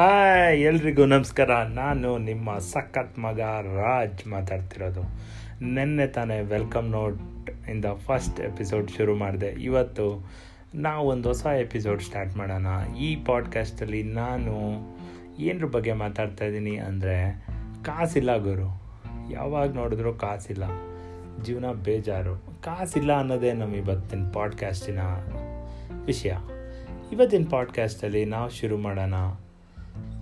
Hi, ಎಲ್ರಿಗೂ ನಮಸ್ಕಾರ. ನಾನು ನಿಮ್ಮ ಸಖತ್ ಮಗ ರಾಜ್ ಮಾತಾಡ್ತಿರೋದು. ನಿನ್ನೆ ತಾನೇ ವೆಲ್ಕಮ್ ನೋಟ್ ಇಂದ ಫಸ್ಟ್ ಎಪಿಸೋಡ್ ಶುರು ಮಾಡಿದೆ. ಇವತ್ತು ನಾವು ಒಂದು ಹೊಸ ಎಪಿಸೋಡ್ ಸ್ಟಾರ್ಟ್ ಮಾಡೋಣ. ಈ ಪಾಡ್ಕಾಸ್ಟಲ್ಲಿ ನಾನು ಏನರ ಬಗ್ಗೆ ಮಾತಾಡ್ತಾ ಇದ್ದೀನಿ ಅಂದರೆ, ಕಾಸಿಲ್ಲ ಗುರು. ಯಾವಾಗ ನೋಡಿದ್ರೂ ಕಾಸಿಲ್ಲ. ಜೀವನ ಬೇಜಾರು. ಕಾಸಿಲ್ಲ ಅನ್ನೋದೇ ನಮ್ಮ ಇವತ್ತಿನ ಪಾಡ್ಕಾಸ್ಟಿನ ವಿಷಯ. ಇವತ್ತಿನ ಪಾಡ್ಕಾಸ್ಟಲ್ಲಿ ನಾವು ಶುರು ಮಾಡೋಣ.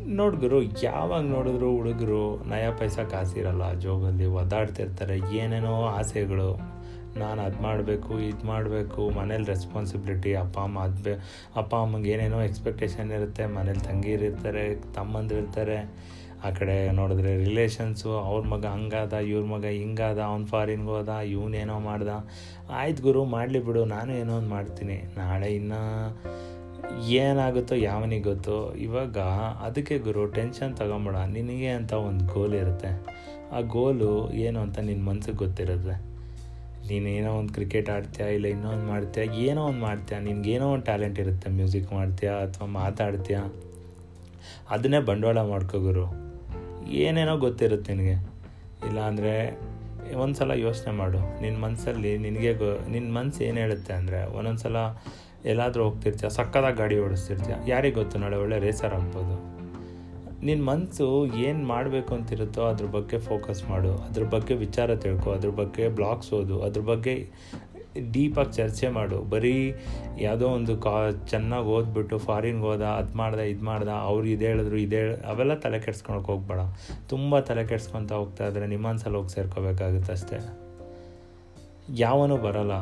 ನೋಡ್ಗುರು, ಯಾವಾಗ ನೋಡಿದ್ರು ಹುಡುಗರು ನಯ ಪೈಸ ಕಾಸಿರಲ್ಲ, ಜೋಗಲ್ಲಿ ಒದ್ದಾಡ್ತಿರ್ತಾರೆ ಏನೇನೋ ಆಸೆಗಳು. ನಾನು ಅದು ಮಾಡಬೇಕು, ಇದು ಮಾಡಬೇಕು, ಮನೇಲಿ ರೆಸ್ಪಾನ್ಸಿಬಿಲಿಟಿ ಅಪ್ಪ ಅಮ್ಮ ಅದು ಬೇ ಅಪ್ಪ ಅಮ್ಮಗೆ ಏನೇನೋ ಎಕ್ಸ್ಪೆಕ್ಟೇಷನ್ ಇರುತ್ತೆ, ಮನೇಲಿ ತಂಗಿರಿರ್ತಾರೆ ತಮ್ಮಂದಿರ್ತಾರೆ ಆ ಕಡೆ ನೋಡಿದ್ರೆ ರಿಲೇಷನ್ಸು ಅವ್ರ ಮಗ ಹಂಗಾದ, ಇವ್ರ ಮಗ ಹಿಂಗಾದ, ಅವ್ನು ಫಾರಿನ್ಗೆ ಹೋದ ಇವನೇನೋ ಮಾಡ್ದ. ಆಯ್ತು ಗುರು, ಮಾಡಲಿ ಬಿಡು, ನಾನು ಏನೋ ಒಂದು ಮಾಡ್ತೀನಿ. ನಾಳೆ ಇನ್ನೂ ಏನಾಗುತ್ತೋ ಯಾವನಿಗೆ ಗೊತ್ತು, ಇವಾಗ ಅದಕ್ಕೆ ಗುರು ಟೆನ್ಷನ್ ತಗೊಂಬೇಡ. ನಿನಗೆ ಅಂತ ಒಂದು ಗೋಲ್ ಇರುತ್ತೆ. ಆ ಗೋಲು ಏನು ಅಂತ ನಿನ್ನ ಮನ್ಸಿಗೆ ಗೊತ್ತಿರುತ್ತೆ ನೀನೇನೋ ಒಂದು ಕ್ರಿಕೆಟ್ ಆಡ್ತೀಯಾ, ಇಲ್ಲ ಇನ್ನೊಂದು ಮಾಡ್ತೀಯಾ, ಏನೋ ಒಂದು ಮಾಡ್ತೀಯಾ ನಿನಗೇನೋ ಒಂದು ಟ್ಯಾಲೆಂಟ್ ಇರುತ್ತೆ ಮ್ಯೂಸಿಕ್ ಮಾಡ್ತೀಯಾ, ಅಥವಾ ಮಾತಾಡ್ತೀಯಾ. ಅದನ್ನೇ ಬಂಡವಾಳ ಮಾಡ್ಕೋ ಗುರು. ಏನೇನೋ ಗೊತ್ತಿರುತ್ತೆ ನಿನಗೆ. ಇಲ್ಲಾಂದರೆ ಒಂದು ಸಲ ಯೋಚನೆ ಮಾಡು. ನಿನ್ನ ಮನಸ್ಸಲ್ಲಿ ನಿನಗೆ ಗೊ ನಿನ್ನ ಮನಸ್ಸು ಏನು ಹೇಳುತ್ತೆ ಅಂದರೆ ಒಂದೊಂದು ಸಲ ಎಲ್ಲಾದರೂ ಹೋಗ್ತಿರ್ತೀಯ ಸಕ್ಕದಾಗಿ ಗಾಡಿ ಓಡಿಸ್ತಿರ್ತೀಯ, ಯಾರಿಗೆ ಗೊತ್ತು ನಾಳೆ ಒಳ್ಳೆ ರೇಸರ್ ಆಗ್ಬೋದು. ನಿನ್ನ ಮನಸ್ಸು ಏನು ಮಾಡಬೇಕು ಅಂತಿರುತ್ತೋ ಅದ್ರ ಬಗ್ಗೆ ಫೋಕಸ್ ಮಾಡು, ಅದ್ರ ಬಗ್ಗೆ ವಿಚಾರ ತಿಳ್ಕೊ, ಅದ್ರ ಬಗ್ಗೆ ಬ್ಲಾಗ್ಸ್ ಓದು, ಅದ್ರ ಬಗ್ಗೆ ಡೀಪಾಗಿ ಚರ್ಚೆ ಮಾಡು. ಬರೀ ಯಾವುದೋ ಒಂದು ಕಾ, ಚೆನ್ನಾಗಿ ಓದ್ಬಿಟ್ಟು ಫಾರಿನ್ಗೆ ಹೋದ, ಅದು ಮಾಡ್ದೆ, ಇದು ಮಾಡ್ದೆ, ಅವ್ರು ಇದು ಹೇಳಿದ್ರು, ಇದೇ ಅವೆಲ್ಲ ತಲೆ ಕೆಡ್ಸ್ಕೊಳಕ್ಕೆ ಹೋಗ್ಬೇಡ. ತುಂಬ ತಲೆ ಕೆಡ್ಸ್ಕೊತ ಹೋಗ್ತಾ ಇದ್ರೆ ನಿಮ್ಮ ಮನ್ಸಲ್ಲಿ ಹೋಗಿ ಸೇರ್ಕೋಬೇಕಾಗುತ್ತೆ ಅಷ್ಟೇ. ಯಾವನು ಬರಲ್ಲ.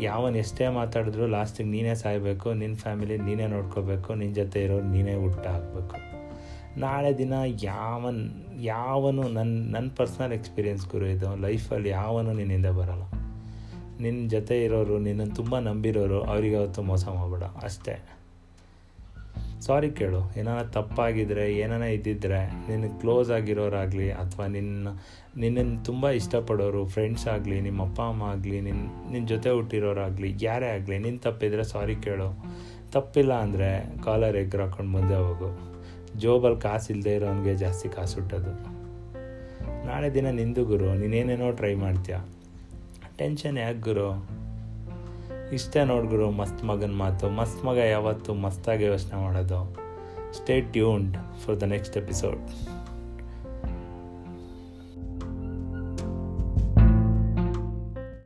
ಯಾವನು ಎಷ್ಟೇ ಮಾತಾಡಿದ್ರು ಲಾಸ್ಟಿಗೆ ನೀನೇ ಸಾಯಬೇಕು ನಿನ್ನ ಫ್ಯಾಮಿಲಿ ನೀನೇ ನೋಡ್ಕೋಬೇಕು ನಿನ್ನ ಜೊತೆ ಇರೋರು ನೀನೇ ಊಟ ಹಾಕಬೇಕು. ನಾಳೆ ದಿನ ಯಾವನ್, ಯಾವನು ನನ್ನ ನನ್ನ ಪರ್ಸ್ನಲ್ ಎಕ್ಸ್ಪೀರಿಯೆನ್ಸ್ ಗುರು ಇದು. ಲೈಫಲ್ಲಿ ಯಾವನು ನಿನ್ನಿಂದ ಬರಲ್ಲ. ನಿನ್ನ ಜೊತೆ ಇರೋರು ನಿನ್ನನ್ನು ತುಂಬ ನಂಬಿರೋರು, ಅವ್ರಿಗೆ ಅವತ್ತು ಮೋಸ ಮಾಡಬೇಡ. ಅಷ್ಟೇ. ಸಾರಿ ಕೇಳು. ಏನಾರ ತಪ್ಪಾಗಿದ್ರೆ ಏನಾರ ಇದ್ದಿದ್ರೆ ನಿನಗೆ ಕ್ಲೋಸ್ ಆಗಿರೋರಾಗಲಿ ಅಥವಾ ನಿನ್ನ ನಿನ್ನನ್ನು ತುಂಬ ಇಷ್ಟಪಡೋರು ಫ್ರೆಂಡ್ಸ್ ಆಗಲಿ ನಿಮ್ಮ ಅಪ್ಪ ಅಮ್ಮ ಆಗಲಿ ನಿನ್ನ ನಿನ್ನ ಜೊತೆ ಹುಟ್ಟಿರೋರಾಗಲಿ, ಯಾರೇ ಆಗಲಿ ನಿನ್ನ ತಪ್ಪಿದ್ರೆ ಸಾರಿ ಕೇಳು. ತಪ್ಪಿಲ್ಲ ಅಂದರೆ ಕಾಲರ್ ಎಗ್ರು ಹಾಕೊಂಡು ಮುಂದೆ ಹೋಗು. ಜೋಬಲ್ಲಿ ಕಾಸು ಇಲ್ಲದೆ ಇರೋನಿಗೆ ಜಾಸ್ತಿ ಕಾಸು ಹುಟ್ಟೋದು. ನಾಳೆ ದಿನ ನಿಂದು ಗುರು ನೀನೇನೇನೋ ಟ್ರೈ ಮಾಡ್ತೀಯ. ಟೆನ್ಷನ್ ಯಾಕೆ ಗುರು? ಇಷ್ಟೇ ನೋಡ್ಗುರು, ಮಸ್ತ್ ಮಗನ ಮಾತು. ಮಸ್ತ್ ಮಗ ಯಾವತ್ತು ಮಸ್ತಾಗಿ ಯೋಚನೆ ಮಾಡೋದು. Stay tuned for the next episode